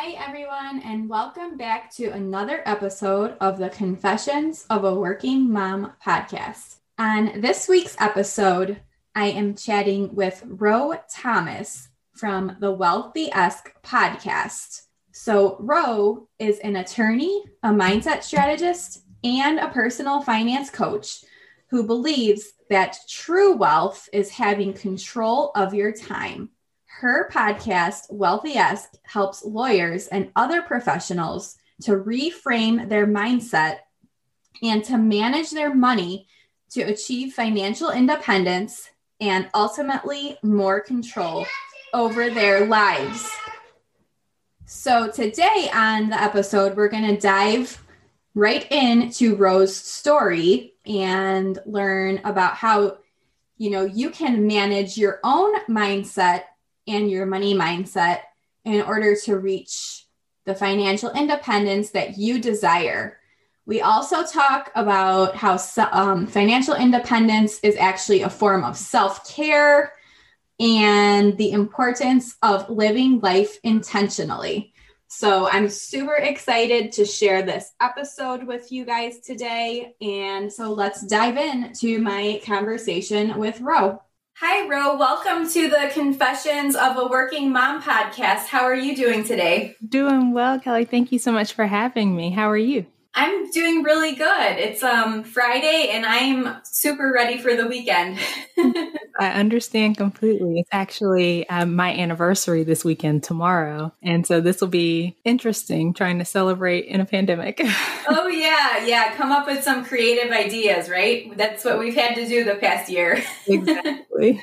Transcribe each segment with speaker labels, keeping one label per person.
Speaker 1: Hi, everyone, and welcome back to another episode of the Confessions of a Working Mom podcast. On this week's episode, I am chatting with Ro Thomas from the Wealthy Esque podcast. So, Ro is an attorney, a mindset strategist, and a personal finance coach who believes that true wealth is having control of your time her podcast, Wealthy Esque, helps lawyers and other professionals to reframe their mindset and to manage their money to achieve financial independence and ultimately more control over their lives. So, today on the episode, we're going to dive right into Rose's story and learn about how you know you can manage your own mindset and your money mindset in order to reach the financial independence that you desire. We also talk about how um, financial independence is actually a form of self care and the importance of living life intentionally. So, I'm super excited to share this episode with you guys today. And so, let's dive in to my conversation with Ro. Hi, Ro. Welcome to the Confessions of a Working Mom podcast. How are you doing today?
Speaker 2: Doing well, Kelly. Thank you so much for having me. How are you?
Speaker 1: I'm doing really good. It's um Friday and I'm super ready for the weekend.
Speaker 2: I understand completely. It's actually um, my anniversary this weekend tomorrow. And so this will be interesting trying to celebrate in a pandemic.
Speaker 1: oh, yeah. Yeah. Come up with some creative ideas, right? That's what we've had to do the past year.
Speaker 2: exactly.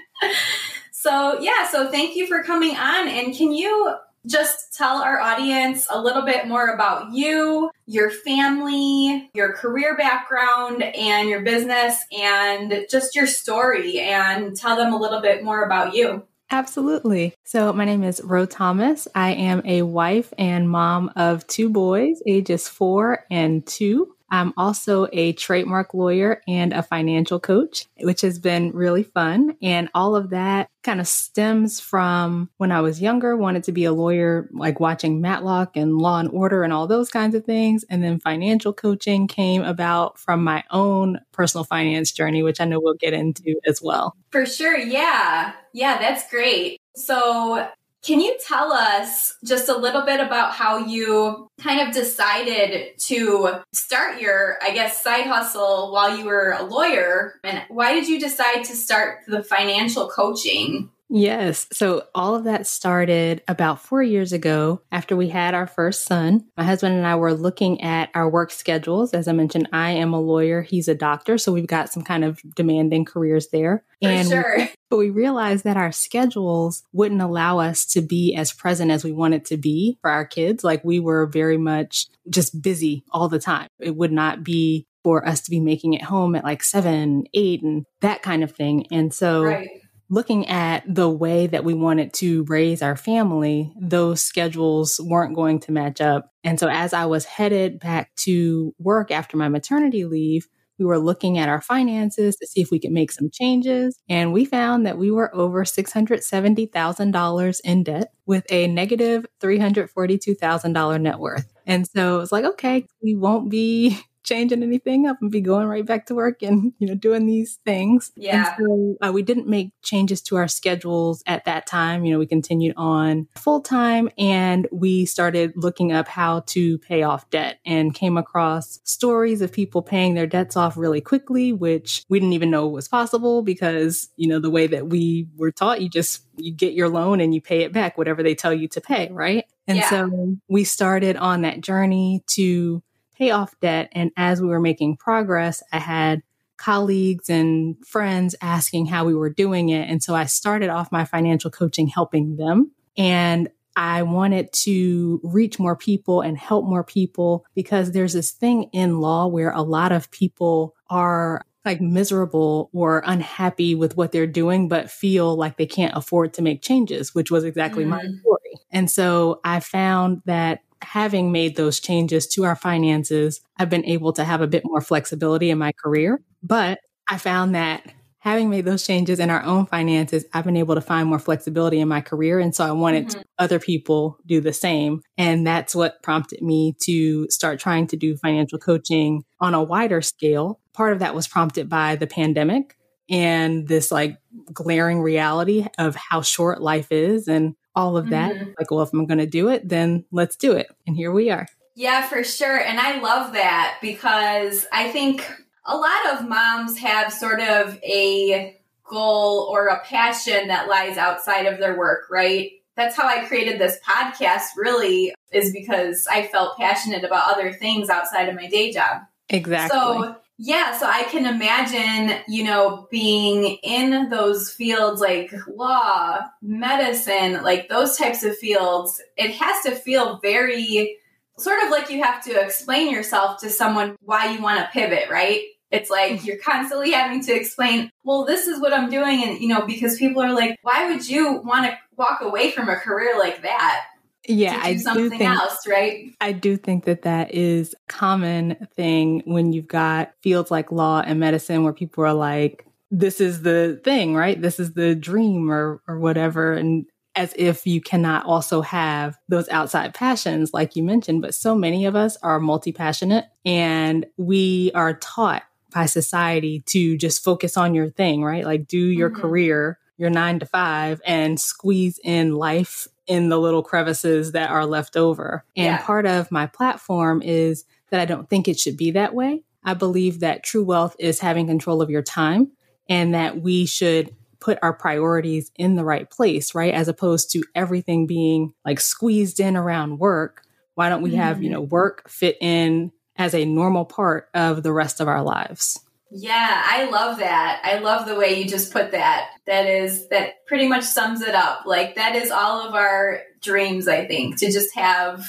Speaker 1: so, yeah. So thank you for coming on. And can you just tell our audience a little bit more about you, your family, your career background, and your business, and just your story, and tell them a little bit more about you.
Speaker 2: Absolutely. So, my name is Ro Thomas. I am a wife and mom of two boys, ages four and two. I'm also a trademark lawyer and a financial coach, which has been really fun. And all of that kind of stems from when I was younger, wanted to be a lawyer, like watching Matlock and Law and Order and all those kinds of things. And then financial coaching came about from my own personal finance journey, which I know we'll get into as well.
Speaker 1: For sure. Yeah. Yeah, that's great. So can you tell us just a little bit about how you kind of decided to start your, I guess, side hustle while you were a lawyer? And why did you decide to start the financial coaching?
Speaker 2: Yes. So all of that started about four years ago after we had our first son. My husband and I were looking at our work schedules. As I mentioned, I am a lawyer, he's a doctor. So we've got some kind of demanding careers there.
Speaker 1: For and sure.
Speaker 2: We, but we realized that our schedules wouldn't allow us to be as present as we wanted to be for our kids. Like we were very much just busy all the time. It would not be for us to be making it home at like seven, eight, and that kind of thing. And so right looking at the way that we wanted to raise our family, those schedules weren't going to match up. And so as I was headed back to work after my maternity leave, we were looking at our finances to see if we could make some changes. And we found that we were over $670,000 in debt with a negative $342,000 net worth. And so it was like, okay, we won't be changing anything up and be going right back to work and you know doing these things.
Speaker 1: Yeah.
Speaker 2: And so uh, we didn't make changes to our schedules at that time. You know, we continued on full time and we started looking up how to pay off debt and came across stories of people paying their debts off really quickly, which we didn't even know was possible because you know the way that we were taught, you just you get your loan and you pay it back whatever they tell you to pay, right? And yeah. so we started on that journey to pay off debt. And as we were making progress, I had colleagues and friends asking how we were doing it. And so I started off my financial coaching helping them. And I wanted to reach more people and help more people because there's this thing in law where a lot of people are like miserable or unhappy with what they're doing, but feel like they can't afford to make changes, which was exactly mm. my story. And so I found that having made those changes to our finances, I've been able to have a bit more flexibility in my career. But I found that having made those changes in our own finances, I've been able to find more flexibility in my career. And so I wanted mm-hmm. other people do the same. And that's what prompted me to start trying to do financial coaching on a wider scale. Part of that was prompted by the pandemic and this like glaring reality of how short life is and all of that. Mm-hmm. Like, well, if I'm going to do it, then let's do it. And here we are.
Speaker 1: Yeah, for sure. And I love that because I think a lot of moms have sort of a goal or a passion that lies outside of their work, right? That's how I created this podcast, really, is because I felt passionate about other things outside of my day job.
Speaker 2: Exactly.
Speaker 1: So, yeah, so I can imagine, you know, being in those fields like law, medicine, like those types of fields. It has to feel very sort of like you have to explain yourself to someone why you want to pivot, right? It's like mm-hmm. you're constantly having to explain, well, this is what I'm doing. And, you know, because people are like, why would you want to walk away from a career like that?
Speaker 2: Yeah,
Speaker 1: I do think, else, right?
Speaker 2: I do think that that is a common thing when you've got fields like law and medicine where people are like, this is the thing, right? This is the dream or, or whatever. And as if you cannot also have those outside passions, like you mentioned. But so many of us are multi passionate and we are taught by society to just focus on your thing, right? Like do your mm-hmm. career, your nine to five, and squeeze in life in the little crevices that are left over. And yeah. part of my platform is that I don't think it should be that way. I believe that true wealth is having control of your time and that we should put our priorities in the right place, right? As opposed to everything being like squeezed in around work. Why don't we have, you mm-hmm. know, work fit in as a normal part of the rest of our lives.
Speaker 1: Yeah, I love that. I love the way you just put that. That is that pretty much sums it up. Like that is all of our dreams, I think, to just have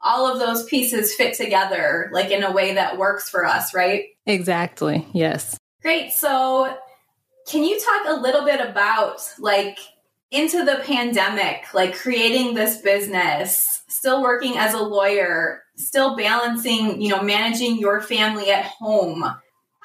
Speaker 1: all of those pieces fit together like in a way that works for us, right?
Speaker 2: Exactly. Yes.
Speaker 1: Great. So, can you talk a little bit about like into the pandemic, like creating this business, still working as a lawyer, still balancing, you know, managing your family at home.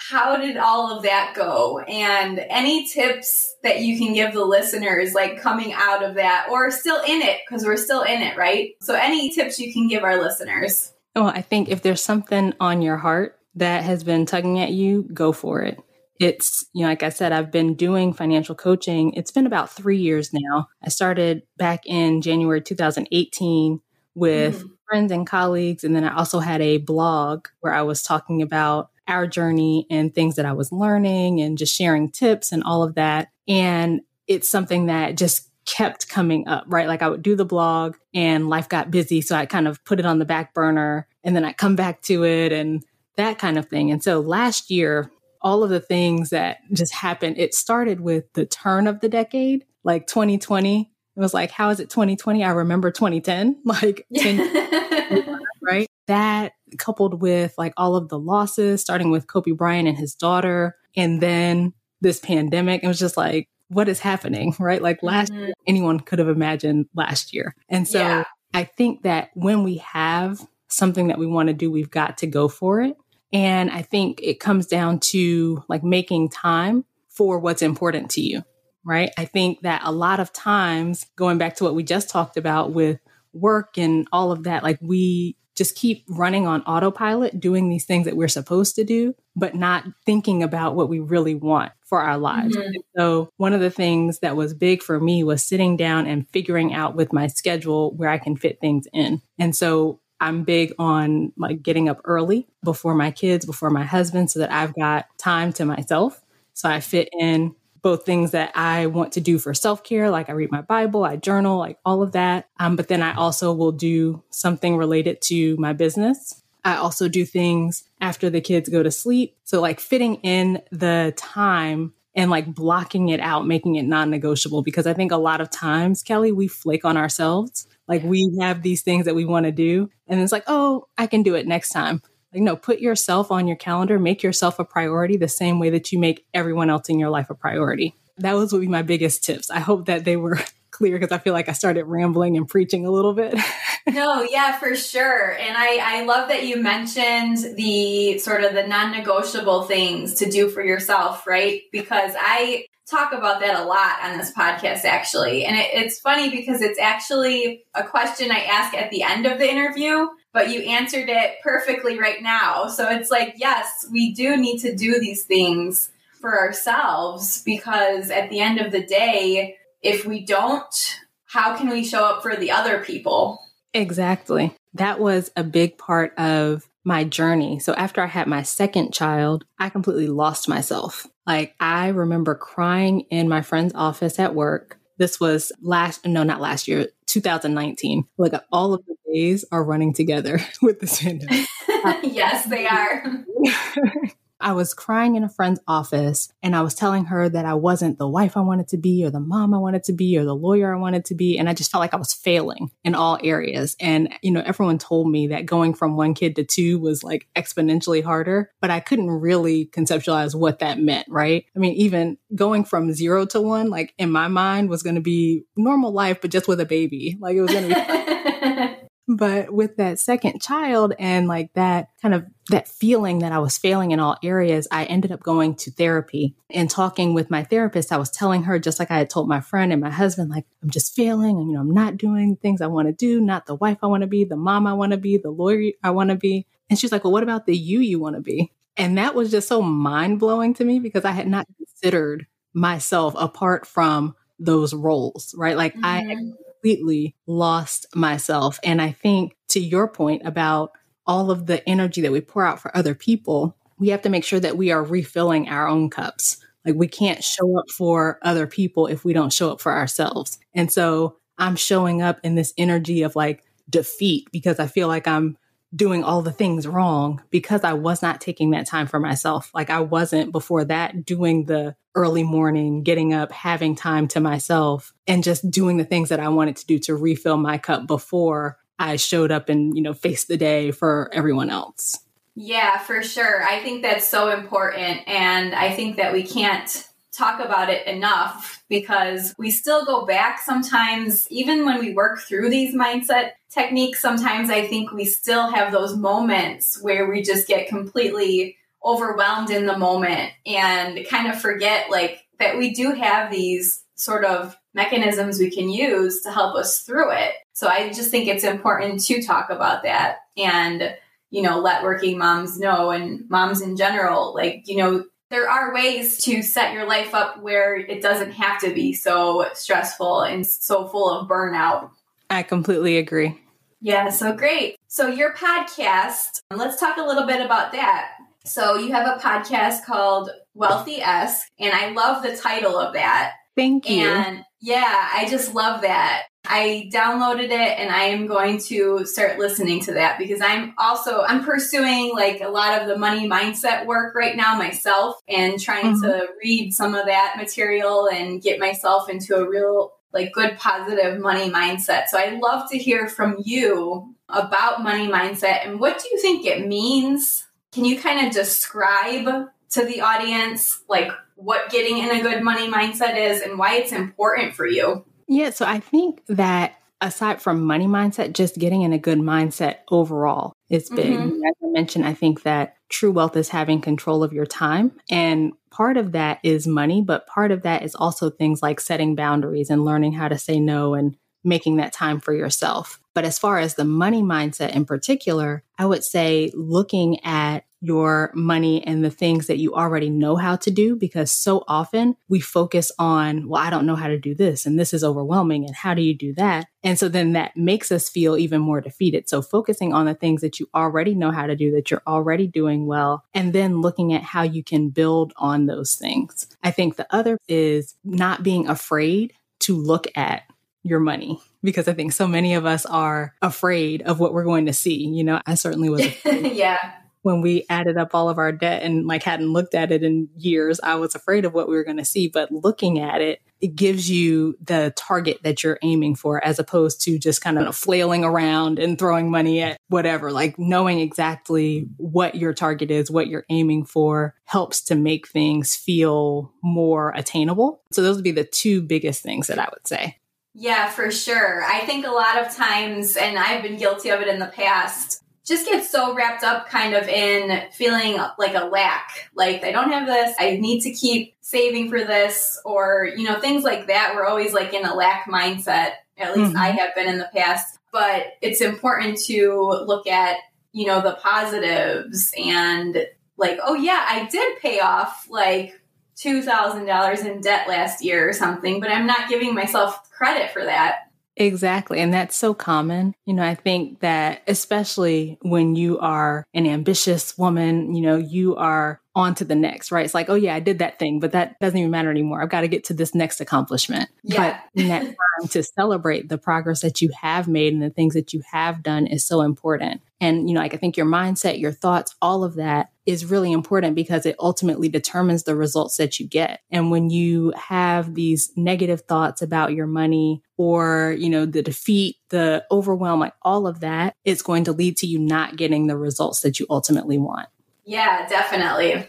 Speaker 1: How did all of that go? And any tips that you can give the listeners, like coming out of that or still in it, because we're still in it, right? So, any tips you can give our listeners?
Speaker 2: Well, I think if there's something on your heart that has been tugging at you, go for it. It's, you know, like I said, I've been doing financial coaching. It's been about three years now. I started back in January 2018 with mm friends and colleagues. And then I also had a blog where I was talking about our journey and things that I was learning and just sharing tips and all of that. And it's something that just kept coming up, right? Like I would do the blog and life got busy. So I kind of put it on the back burner and then I come back to it and that kind of thing. And so last year, all of the things that just happened, it started with the turn of the decade, like 2020 it was like, how is it 2020? I remember 2010, like 10, right? That coupled with like all of the losses, starting with Kobe Bryant and his daughter, and then this pandemic. It was just like, what is happening, right? Like last mm-hmm. year, anyone could have imagined last year. And so yeah. I think that when we have something that we want to do, we've got to go for it. And I think it comes down to like making time for what's important to you right? I think that a lot of times, going back to what we just talked about with work and all of that, like we just keep running on autopilot, doing these things that we're supposed to do, but not thinking about what we really want for our lives. Mm-hmm. So, one of the things that was big for me was sitting down and figuring out with my schedule where I can fit things in. And so, I'm big on like getting up early before my kids, before my husband, so that I've got time to myself. So I fit in both things that I want to do for self care, like I read my Bible, I journal, like all of that. Um, but then I also will do something related to my business. I also do things after the kids go to sleep. So, like fitting in the time and like blocking it out, making it non negotiable. Because I think a lot of times, Kelly, we flake on ourselves. Like we have these things that we want to do, and it's like, oh, I can do it next time. Like, no, put yourself on your calendar, make yourself a priority the same way that you make everyone else in your life a priority. That was would be my biggest tips. I hope that they were clear because I feel like I started rambling and preaching a little bit.
Speaker 1: no, yeah, for sure. And I, I love that you mentioned the sort of the non negotiable things to do for yourself, right? Because I talk about that a lot on this podcast, actually. And it, it's funny because it's actually a question I ask at the end of the interview, but you answered it perfectly right now. So it's like, yes, we do need to do these things for ourselves because at the end of the day, if we don't, how can we show up for the other people?
Speaker 2: Exactly. That was a big part of my journey. So after I had my second child, I completely lost myself. Like I remember crying in my friend's office at work. This was last, no, not last year, 2019. Like all of the days are running together with this pandemic.
Speaker 1: yes, they are.
Speaker 2: I was crying in a friend's office and I was telling her that I wasn't the wife I wanted to be or the mom I wanted to be or the lawyer I wanted to be. And I just felt like I was failing in all areas. And, you know, everyone told me that going from one kid to two was like exponentially harder, but I couldn't really conceptualize what that meant, right? I mean, even going from zero to one, like in my mind was going to be normal life, but just with a baby. Like it was going to be. But with that second child and like that kind of that feeling that I was failing in all areas, I ended up going to therapy and talking with my therapist. I was telling her, just like I had told my friend and my husband, like, I'm just failing and, you know, I'm not doing things I want to do, not the wife I want to be, the mom I want to be, the lawyer I want to be. And she's like, well, what about the you you want to be? And that was just so mind blowing to me because I had not considered myself apart from those roles, right? Like mm-hmm. I completely lost myself. And I think to your point about all of the energy that we pour out for other people, we have to make sure that we are refilling our own cups. Like we can't show up for other people if we don't show up for ourselves. And so I'm showing up in this energy of like defeat because I feel like I'm doing all the things wrong because I was not taking that time for myself. Like I wasn't before that doing the early morning, getting up, having time to myself and just doing the things that I wanted to do to refill my cup before I showed up and, you know, faced the day for everyone else.
Speaker 1: Yeah, for sure. I think that's so important. And I think that we can't talk about it enough because we still go back sometimes, even when we work through these mindset techniques. Sometimes I think we still have those moments where we just get completely overwhelmed in the moment and kind of forget like that we do have these sort of mechanisms we can use to help us through it. So I just think it's important to talk about that and you know let working moms know and moms in general like you know there are ways to set your life up where it doesn't have to be so stressful and so full of burnout.
Speaker 2: I completely agree.
Speaker 1: Yeah, so great. So, your podcast, let's talk a little bit about that. So, you have a podcast called Wealthy Esque, and I love the title of that.
Speaker 2: Thank you.
Speaker 1: And yeah, I just love that. I downloaded it and I am going to start listening to that because I'm also I'm pursuing like a lot of the money mindset work right now myself and trying mm-hmm. to read some of that material and get myself into a real like good positive money mindset. So I'd love to hear from you about money mindset and what do you think it means? Can you kind of describe to the audience like what getting in a good money mindset is and why it's important for you?
Speaker 2: Yeah, so I think that aside from money mindset, just getting in a good mindset overall is big. Mm-hmm. As I mentioned, I think that true wealth is having control of your time. And part of that is money, but part of that is also things like setting boundaries and learning how to say no and making that time for yourself. But as far as the money mindset in particular, I would say looking at your money and the things that you already know how to do because so often we focus on, well, I don't know how to do this and this is overwhelming and how do you do that? And so then that makes us feel even more defeated. So focusing on the things that you already know how to do, that you're already doing well, and then looking at how you can build on those things. I think the other is not being afraid to look at your money because I think so many of us are afraid of what we're going to see. You know, I certainly was.
Speaker 3: yeah
Speaker 2: when we added up all of our debt and like hadn't looked at it in years, I was afraid of what we were going to see. But looking at it, it gives you the target that you're aiming for as opposed to just kind of flailing around and throwing money at whatever. Like knowing exactly what your target is, what you're aiming for helps to make things feel more attainable. So those would be the two biggest things that I would say.
Speaker 3: Yeah, for sure. I think a lot of times, and I've been guilty of it in the past, just get so wrapped up kind of in feeling like a lack. Like, I don't have this. I need to keep saving for this, or, you know, things like that. We're always like in a lack mindset. At least mm-hmm. I have been in the past. But it's important to look at, you know, the positives and like, oh, yeah, I did pay off like $2,000 in debt last year or something, but I'm not giving myself credit for that.
Speaker 2: Exactly. And that's so common. You know, I think that especially when you are an ambitious woman, you know, you are on to the next, right? It's like, oh yeah, I did that thing, but that doesn't even matter anymore. I've got to get to this next accomplishment.
Speaker 3: Yeah.
Speaker 2: But in that time to celebrate the progress that you have made and the things that you have done is so important. And, you know, like I think your mindset, your thoughts, all of that is really important because it ultimately determines the results that you get. And when you have these negative thoughts about your money or, you know, the defeat, the overwhelm, like all of that, it's going to lead to you not getting the results that you ultimately want.
Speaker 3: Yeah, definitely.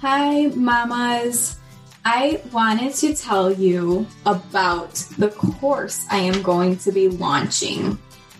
Speaker 1: Hi, mamas. I wanted to tell you about the course I am going to be launching.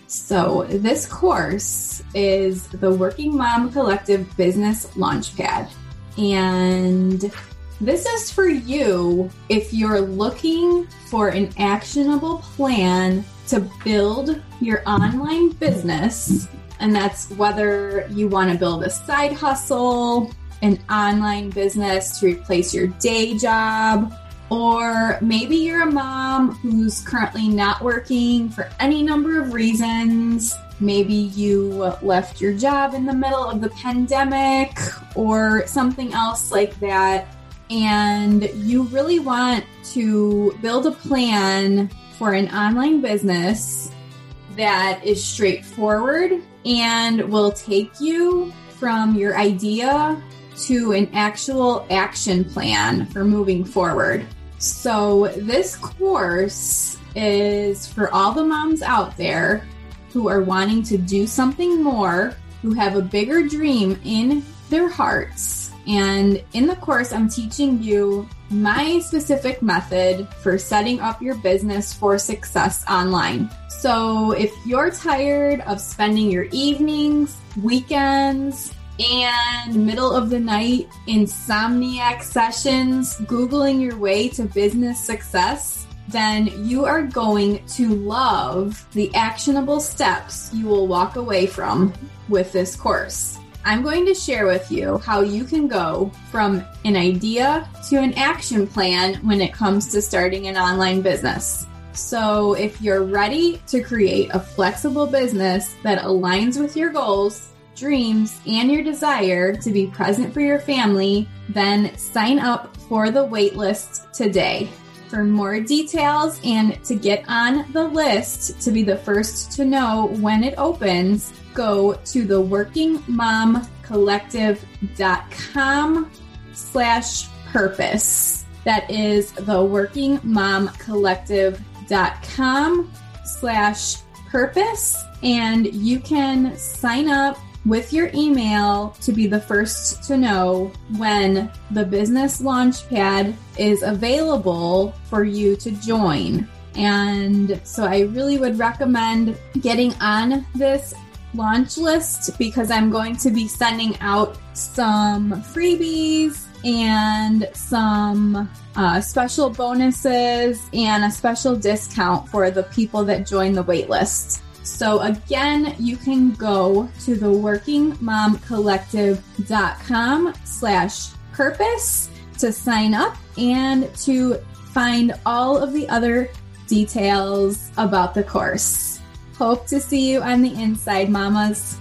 Speaker 1: So, this course is the Working Mom Collective Business Launchpad. And this is for you if you're looking for an actionable plan to build your online business and that's whether you want to build a side hustle, an online business to replace your day job, or maybe you're a mom who's currently not working for any number of reasons. Maybe you left your job in the middle of the pandemic or something else like that. And you really want to build a plan for an online business that is straightforward and will take you from your idea to an actual action plan for moving forward. So, this course is for all the moms out there who are wanting to do something more, who have a bigger dream in their hearts. And in the course, I'm teaching you my specific method for setting up your business for success online. So, if you're tired of spending your evenings, weekends, and middle of the night insomniac sessions Googling your way to business success, then you are going to love the actionable steps you will walk away from with this course. I'm going to share with you how you can go from an idea to an action plan when it comes to starting an online business. So, if you're ready to create a flexible business that aligns with your goals, dreams, and your desire to be present for your family, then sign up for the waitlist today. For more details and to get on the list to be the first to know when it opens, go to the workingmomcollective.com slash purpose. That is the workingmomcollective.com slash purpose. And you can sign up with your email to be the first to know when the business launchpad is available for you to join. And so I really would recommend getting on this launch list because I'm going to be sending out some freebies and some uh, special bonuses and a special discount for the people that join the waitlist. So again, you can go to the workingmomcollective.com slash purpose to sign up and to find all of the other details about the course. Hope to see you on the inside, mamas.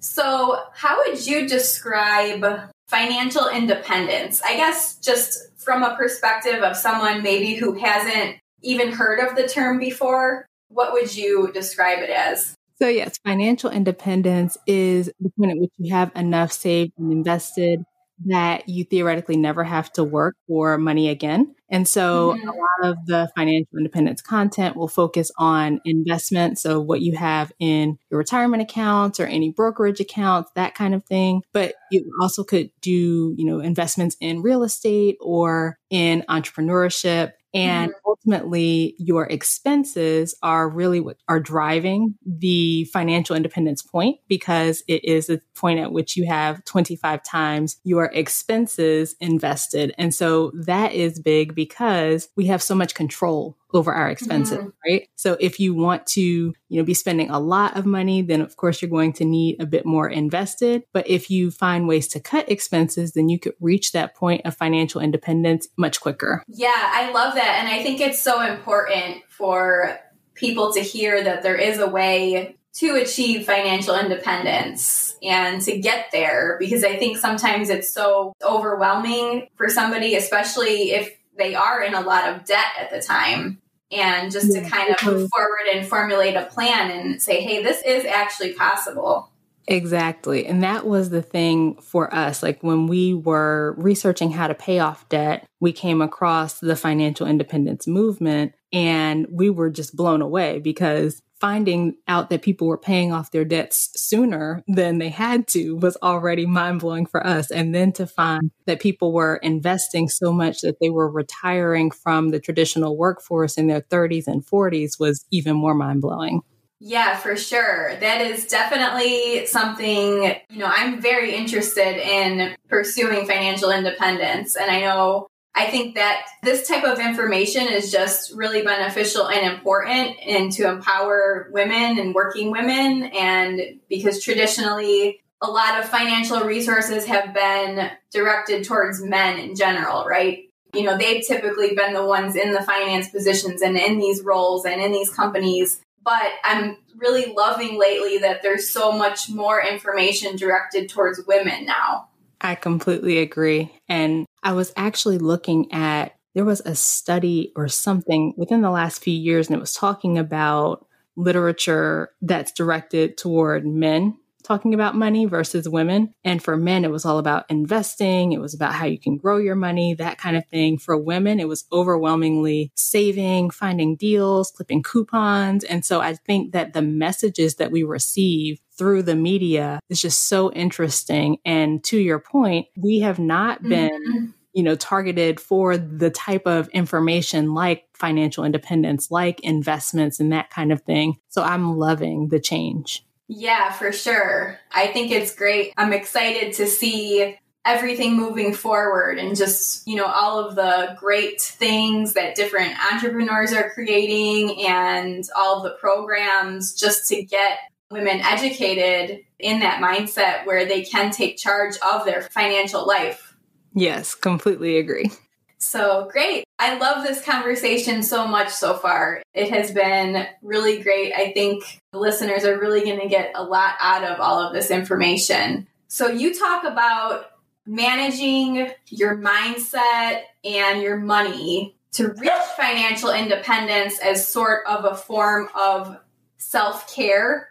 Speaker 3: So, how would you describe
Speaker 1: financial independence. I guess just from a perspective of someone maybe who hasn't even heard of the term before, what would you describe it as?
Speaker 2: So, yes, financial independence is the point at which you have enough saved and invested that you theoretically never have to work for money again. And so mm-hmm. a lot of the financial independence content will focus on investment. So what you have in your retirement accounts or any brokerage accounts, that kind of thing. But you also could do, you know, investments in real estate or in entrepreneurship and mm-hmm. ultimately, your expenses are really what are driving the financial independence point because it is a point at which you have 25 times your expenses invested. And so that is big because we have so much control over our expenses, mm-hmm. right? So if you want to, you know, be spending a lot of money, then of course you're going to need a bit more invested. But if you find ways to cut expenses, then you could reach that point of financial independence much quicker.
Speaker 1: Yeah, I love that. And I think it's so important for people to hear that there is a way to achieve financial independence and to get there because I think sometimes it's so overwhelming for somebody, especially if they are in a lot of debt at the time. And just yeah, to kind of move forward and formulate a plan and say, hey, this is actually possible.
Speaker 2: Exactly. And that was the thing for us. Like when we were researching how to pay off debt, we came across the financial independence movement and we were just blown away because finding out that people were paying off their debts sooner than they had to was already mind blowing for us. And then to find that people were investing so much that they were retiring from the traditional workforce in their 30s and 40s was even more mind blowing.
Speaker 1: Yeah, for sure. That is definitely something, you know, I'm very interested in pursuing financial independence. And I know I think that this type of information is just really beneficial and important and to empower women and working women. And because traditionally, a lot of financial resources have been directed towards men in general, right? You know, they've typically been the ones in the finance positions and in these roles and in these companies. But I'm really loving lately that there's so much more information directed towards women now.
Speaker 2: I completely agree. And I was actually looking at, there was a study or something within the last few years, and it was talking about literature that's directed toward men talking about money versus women. And for men, it was all about investing. It was about how you can grow your money, that kind of thing. For women, it was overwhelmingly saving, finding deals, clipping coupons. And so I think that the messages that we receive through the media is just so interesting. And to your point, we have not been mm-hmm you know, targeted for the type of information like financial independence, like investments and that kind of thing. So I'm loving the change.
Speaker 1: Yeah, for sure. I think it's great. I'm excited to see everything moving forward and just, you know, all of the great things that different entrepreneurs are creating and all the programs just to get women educated in that mindset where they can take charge of their financial life.
Speaker 2: Yes, completely agree.
Speaker 1: So great. I love this conversation so much so far. It has been really great. I think listeners are really going to get a lot out of all of this information. So you talk about managing your mindset and your money to reach financial independence as sort of a form of self care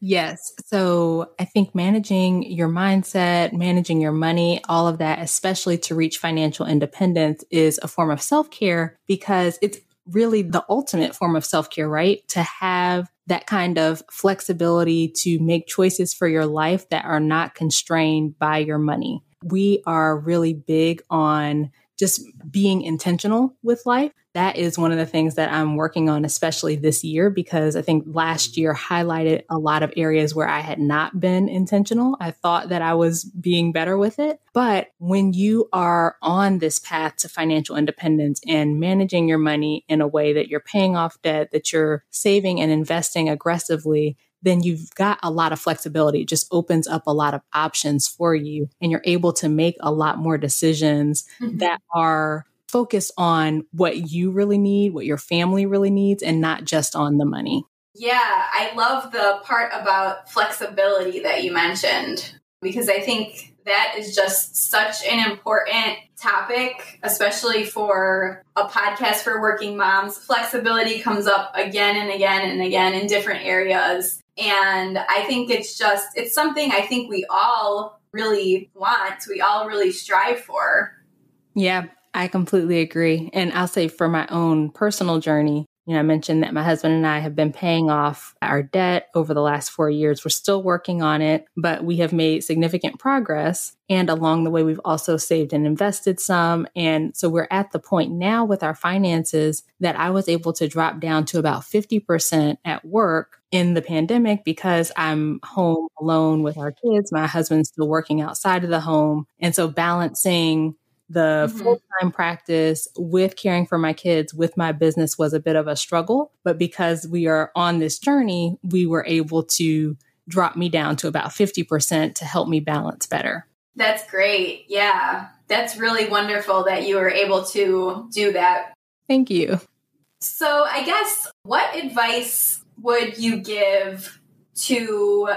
Speaker 2: Yes. So I think managing your mindset, managing your money, all of that, especially to reach financial independence is a form of self care because it's really the ultimate form of self care, right? To have that kind of flexibility to make choices for your life that are not constrained by your money. We are really big on just being intentional with life. That is one of the things that I'm working on, especially this year, because I think last year highlighted a lot of areas where I had not been intentional. I thought that I was being better with it. But when you are on this path to financial independence and managing your money in a way that you're paying off debt, that you're saving and investing aggressively, then you've got a lot of flexibility. It just opens up a lot of options for you and you're able to make a lot more decisions mm-hmm. that are focused on what you really need, what your family really needs, and not just on the money.
Speaker 1: Yeah, I love the part about flexibility that you mentioned. because I think that is just such an important topic, especially for a podcast for working moms. Flexibility comes up again and again and again in different areas. And I think it's just, it's something I think we all really want, we all really strive for.
Speaker 2: Yeah, I completely agree. And I'll say for my own personal journey, you know, I mentioned that my husband and I have been paying off our debt over the last four years. We're still working on it, but we have made significant progress. And along the way, we've also saved and invested some. And so we're at the point now with our finances that I was able to drop down to about 50% at work in the pandemic because I'm home alone with our kids. My husband's still working outside of the home. And so balancing the mm-hmm. full time practice with caring for my kids with my business was a bit of a struggle. But because we are on this journey, we were able to drop me down to about 50% to help me balance better.
Speaker 1: That's great. Yeah. That's really wonderful that you were able to do that.
Speaker 2: Thank you.
Speaker 1: So, I guess what advice would you give to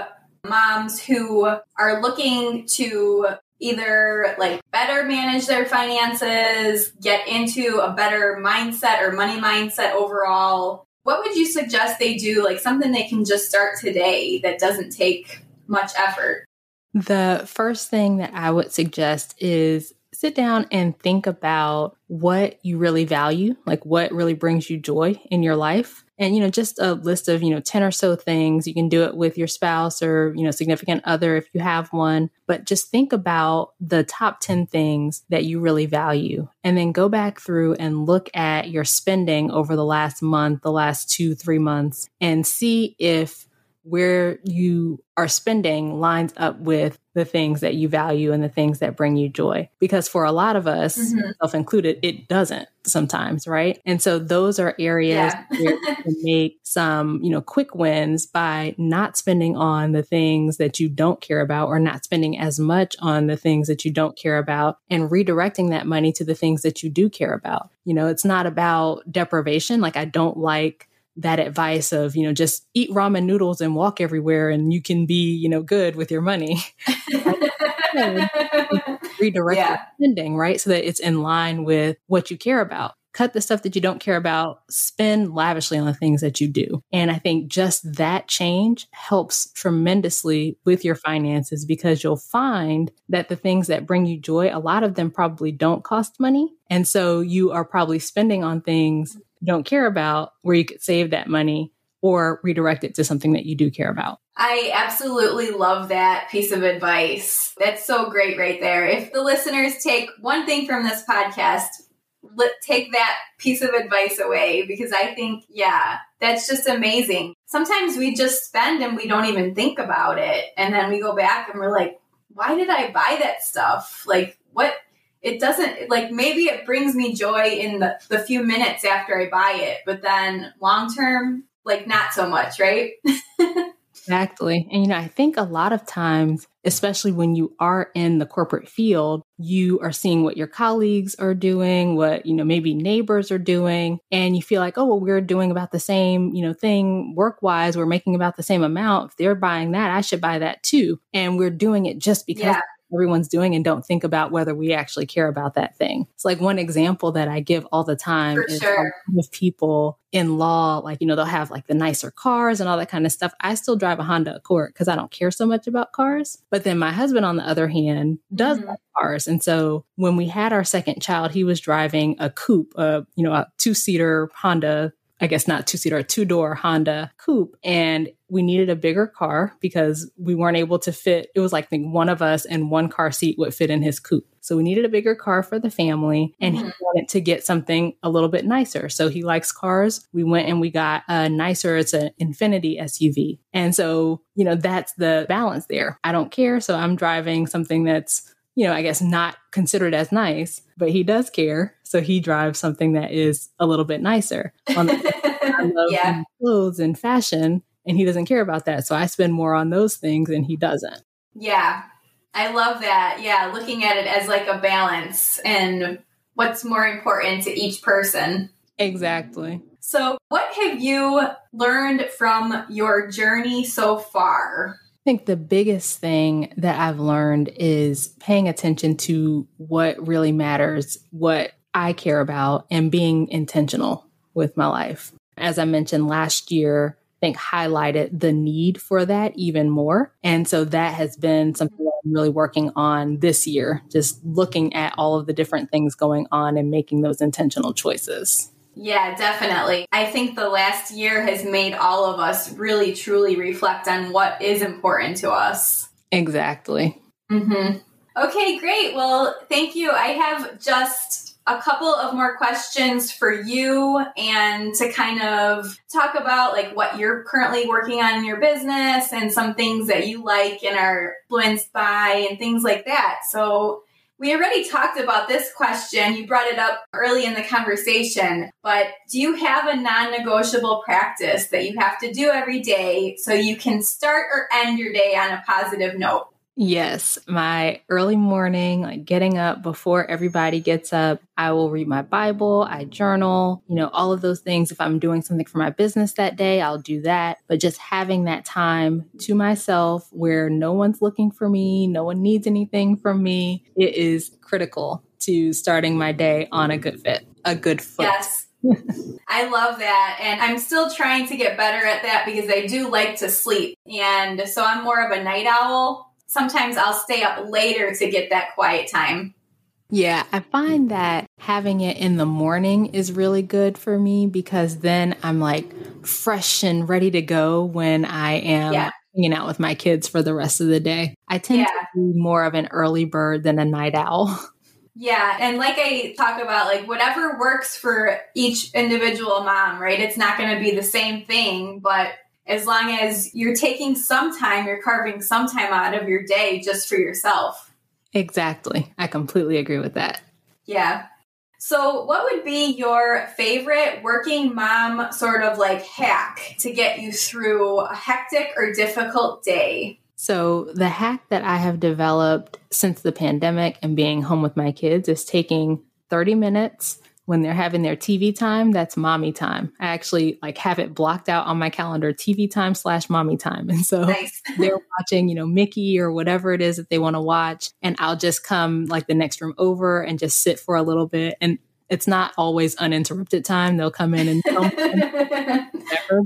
Speaker 1: moms who are looking to either like better manage their finances, get into a better mindset or money mindset overall, what would you suggest they do? Like something they can just start today that doesn't take much effort?
Speaker 2: The first thing that I would suggest is sit down and think about what you really value, like what really brings you joy in your life and you know just a list of you know 10 or so things. You can do it with your spouse or you know significant other if you have one. But just think about the top 10 things that you really value. And then go back through and look at your spending over the last month the last 2 3 months and see if where you are spending lines up with the things that you value and the things that bring you joy. Because for a lot of us, mm-hmm. self included, it doesn't sometimes, right? And so those are areas yeah. where you can make some, you know, quick wins by not spending on the things that you don't care about or not spending as much on the things that you don't care about and redirecting that money to the things that you do care about. You know, it's not about deprivation. Like I don't like that advice of, you know, just eat ramen noodles and walk everywhere and you can be, you know, good with your money. Redirect yeah. your spending, right? So that it's in line with what you care about. Cut the stuff that you don't care about, spend lavishly on the things that you do. And I think just that change helps tremendously with your finances because you'll find that the things that bring you joy, a lot of them probably don't cost money. And so you are probably spending on things don't care about where you could save that money or redirect it to something that you do care about.
Speaker 1: I absolutely love that piece of advice. That's so great right there. If the listeners take one thing from this podcast, let take that piece of advice away because I think, yeah, that's just amazing. Sometimes we just spend and we don't even think about it. And then we go back and we're like, why did I buy that stuff? Like, what it doesn't like maybe it brings me joy in the, the few minutes after I buy it, but then long term, like not so much, right?
Speaker 2: exactly. And you know, I think a lot of times, especially when you are in the corporate field, you are seeing what your colleagues are doing, what, you know, maybe neighbors are doing, and you feel like, oh, well, we're doing about the same, you know, thing work wise. We're making about the same amount. If they're buying that, I should buy that too. And we're doing it just because yeah everyone's doing and don't think about whether we actually care about that thing. It's like one example that I give all the time
Speaker 1: For
Speaker 2: is
Speaker 1: sure.
Speaker 2: with people in law, like, you know, they'll have like the nicer cars and all that kind of stuff. I still drive a Honda Accord because I don't care so much about cars. But then my husband, on the other hand, does mm-hmm. like cars. And so when we had our second child, he was driving a coupe, a, you know, a two seater Honda I guess not two seater, a two door Honda coupe. And we needed a bigger car because we weren't able to fit. It was like I think one of us and one car seat would fit in his coupe. So we needed a bigger car for the family and mm-hmm. he wanted to get something a little bit nicer. So he likes cars. We went and we got a nicer, it's an Infiniti SUV. And so, you know, that's the balance there. I don't care. So I'm driving something that's you know, I guess not considered as nice, but he does care. So he drives something that is a little bit nicer. On the, yeah. clothes and fashion, and he doesn't care about that. So I spend more on those things and he doesn't.
Speaker 1: Yeah. I love that. Yeah, looking at it as like a balance and what's more important to each person.
Speaker 2: Exactly.
Speaker 1: So, what have you learned from your journey so far?
Speaker 2: I think the biggest thing that I've learned is paying attention to what really matters, what I care about, and being intentional with my life. As I mentioned last year, think highlighted the need for that even more. And so that has been something I'm really working on this year, just looking at all of the different things going on and making those intentional choices.
Speaker 1: Yeah, definitely. I think the last year has made all of us really truly reflect on what is important to us.
Speaker 2: Exactly.
Speaker 1: Mm-hmm. Okay, great. Well, thank you. I have just a couple of more questions for you and to kind of talk about like what you're currently working on in your business and some things that you like and are influenced by and things like that. So, we already talked about this question. You brought it up early in the conversation, but do you have a non negotiable practice that you have to do every day so you can start or end your day on a positive note?
Speaker 2: Yes, my early morning, like getting up before everybody gets up, I will read my Bible, I journal, you know, all of those things. If I'm doing something for my business that day, I'll do that. But just having that time to myself where no one's looking for me, no one needs anything from me, it is critical to starting my day on a good fit, a good foot.
Speaker 1: Yes. I love that. And I'm still trying to get better at that because I do like to sleep. And so I'm more of a night owl sometimes I'll stay up later to get that quiet time.
Speaker 2: Yeah, I find that having it in the morning is really good for me because then I'm like fresh and ready to go when I am yeah. hanging out with my kids for the rest of the day. I tend yeah. to be more of an early bird than a night owl.
Speaker 1: Yeah, and like I talk about, like whatever works for each individual mom, right? It's not going to be the same thing, but as long as you're taking some time, you're carving some time out of your day just for yourself.
Speaker 2: Exactly. I completely agree with that.
Speaker 1: Yeah. So, what would be your favorite working mom sort of like hack to get you through a hectic or difficult day?
Speaker 2: So, the hack that I have developed since the pandemic and being home with my kids is taking 30 minutes when they're having their TV time, that's mommy time. I actually like have it blocked out on my calendar, TV time slash mommy time. And so nice. they're watching, you know, Mickey or whatever it is that they want to watch. And I'll just come like the next room over and just sit for a little bit. And it's not always uninterrupted time. They'll come in and whatever,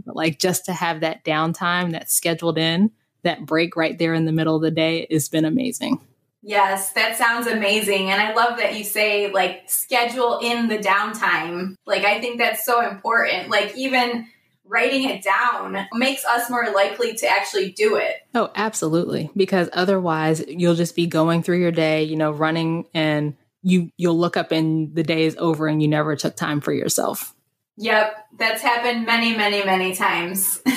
Speaker 2: but like just to have that downtime that's scheduled in, that break right there in the middle of the day has been amazing.
Speaker 1: Yes, that sounds amazing. And I love that you say like schedule in the downtime. Like, I think that's so important. Like, even writing it down makes us more likely to actually do it.
Speaker 2: Oh, absolutely. Because otherwise, you'll just be going through your day, you know, running and you you'll look up and the day is over and you never took time for yourself.
Speaker 1: Yep, that's happened many, many, many times.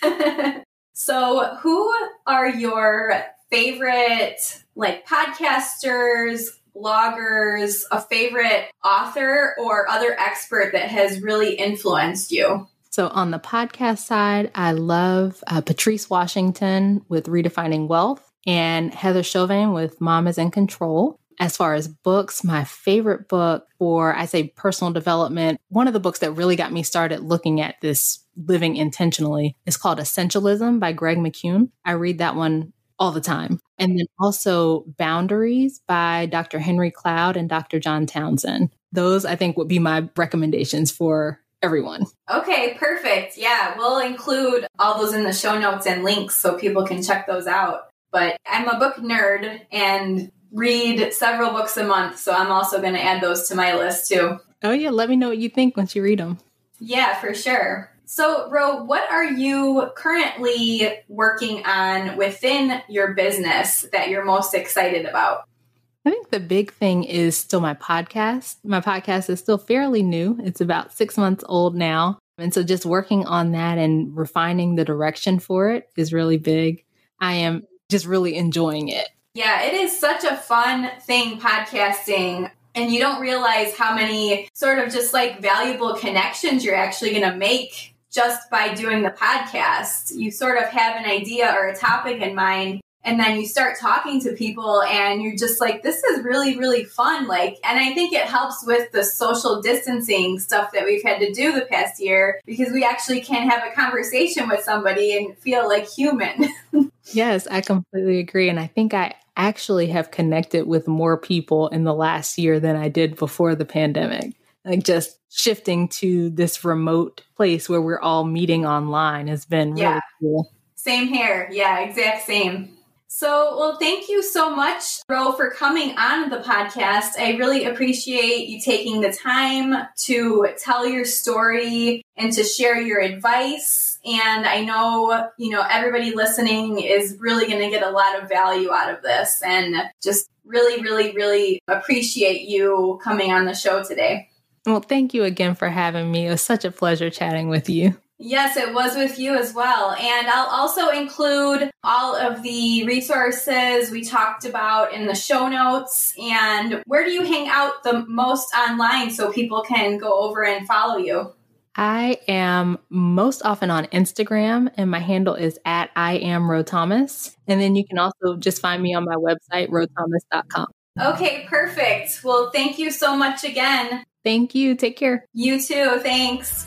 Speaker 1: So, who are your favorite like podcasters, bloggers, a favorite author or other expert that has really influenced you?
Speaker 2: So, on the podcast side, I love uh, Patrice Washington with Redefining Wealth and Heather Chauvin with Mom is in Control. As far as books, my favorite book for, I say, personal development, one of the books that really got me started looking at this living intentionally is called Essentialism by Greg McKeown. I read that one all the time. And then also Boundaries by Dr. Henry Cloud and Dr. John Townsend. Those I think would be my recommendations for everyone.
Speaker 1: Okay, perfect. Yeah, we'll include all those in the show notes and links so people can check those out. But I'm a book nerd and read several books a month, so I'm also going to add those to my list too.
Speaker 2: Oh, yeah. Let me know what you think once you read them.
Speaker 1: Yeah, for sure. So, Ro, what are you currently working on within your business that you're most excited about?
Speaker 2: I think the big thing is still my podcast. My podcast is still fairly new. It's about six months old now. And so just working on that and refining the direction for it is really big. I am just really enjoying it.
Speaker 1: Yeah, it is such a fun thing, podcasting. And you don't realize how many sort of just like valuable connections you're actually going to make just by doing the podcast. You sort of have an idea or a topic in mind and then you start talking to people and you're just like this is really really fun like and i think it helps with the social distancing stuff that we've had to do the past year because we actually can have a conversation with somebody and feel like human
Speaker 2: yes i completely agree and i think i actually have connected with more people in the last year than i did before the pandemic like just shifting to this remote place where we're all meeting online has been yeah. really cool
Speaker 1: same here yeah exact same so, well, thank you so much, Ro, for coming on the podcast. I really appreciate you taking the time to tell your story and to share your advice. And I know, you know, everybody listening is really going to get a lot of value out of this and just really, really, really appreciate you coming on the show today.
Speaker 2: Well, thank you again for having me. It was such a pleasure chatting with you.
Speaker 1: Yes, it was with you as well. And I'll also include all of the resources we talked about in the show notes. And where do you hang out the most online so people can go over and follow you?
Speaker 2: I am most often on Instagram, and my handle is at I am Ro Thomas. And then you can also just find me on my website, rothomas.com.
Speaker 1: Okay, perfect. Well, thank you so much again.
Speaker 2: Thank you. Take care.
Speaker 1: You too. Thanks.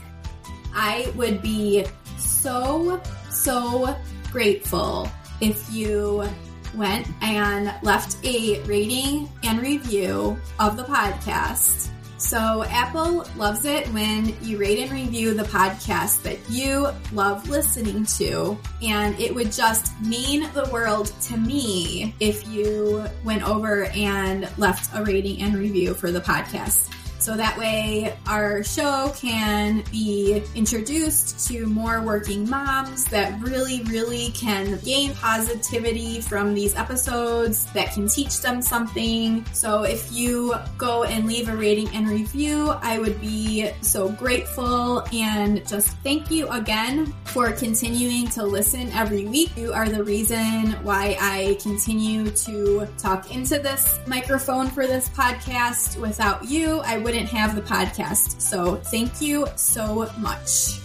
Speaker 1: I would be so, so grateful if you went and left a rating and review of the podcast. So, Apple loves it when you rate and review the podcast that you love listening to. And it would just mean the world to me if you went over and left a rating and review for the podcast. So that way, our show can be introduced to more working moms that really, really can gain positivity from these episodes that can teach them something. So if you go and leave a rating and review, I would be so grateful and just thank you again for continuing to listen every week. You are the reason why I continue to talk into this microphone for this podcast. Without you, I would wouldn't have the podcast. So thank you so much.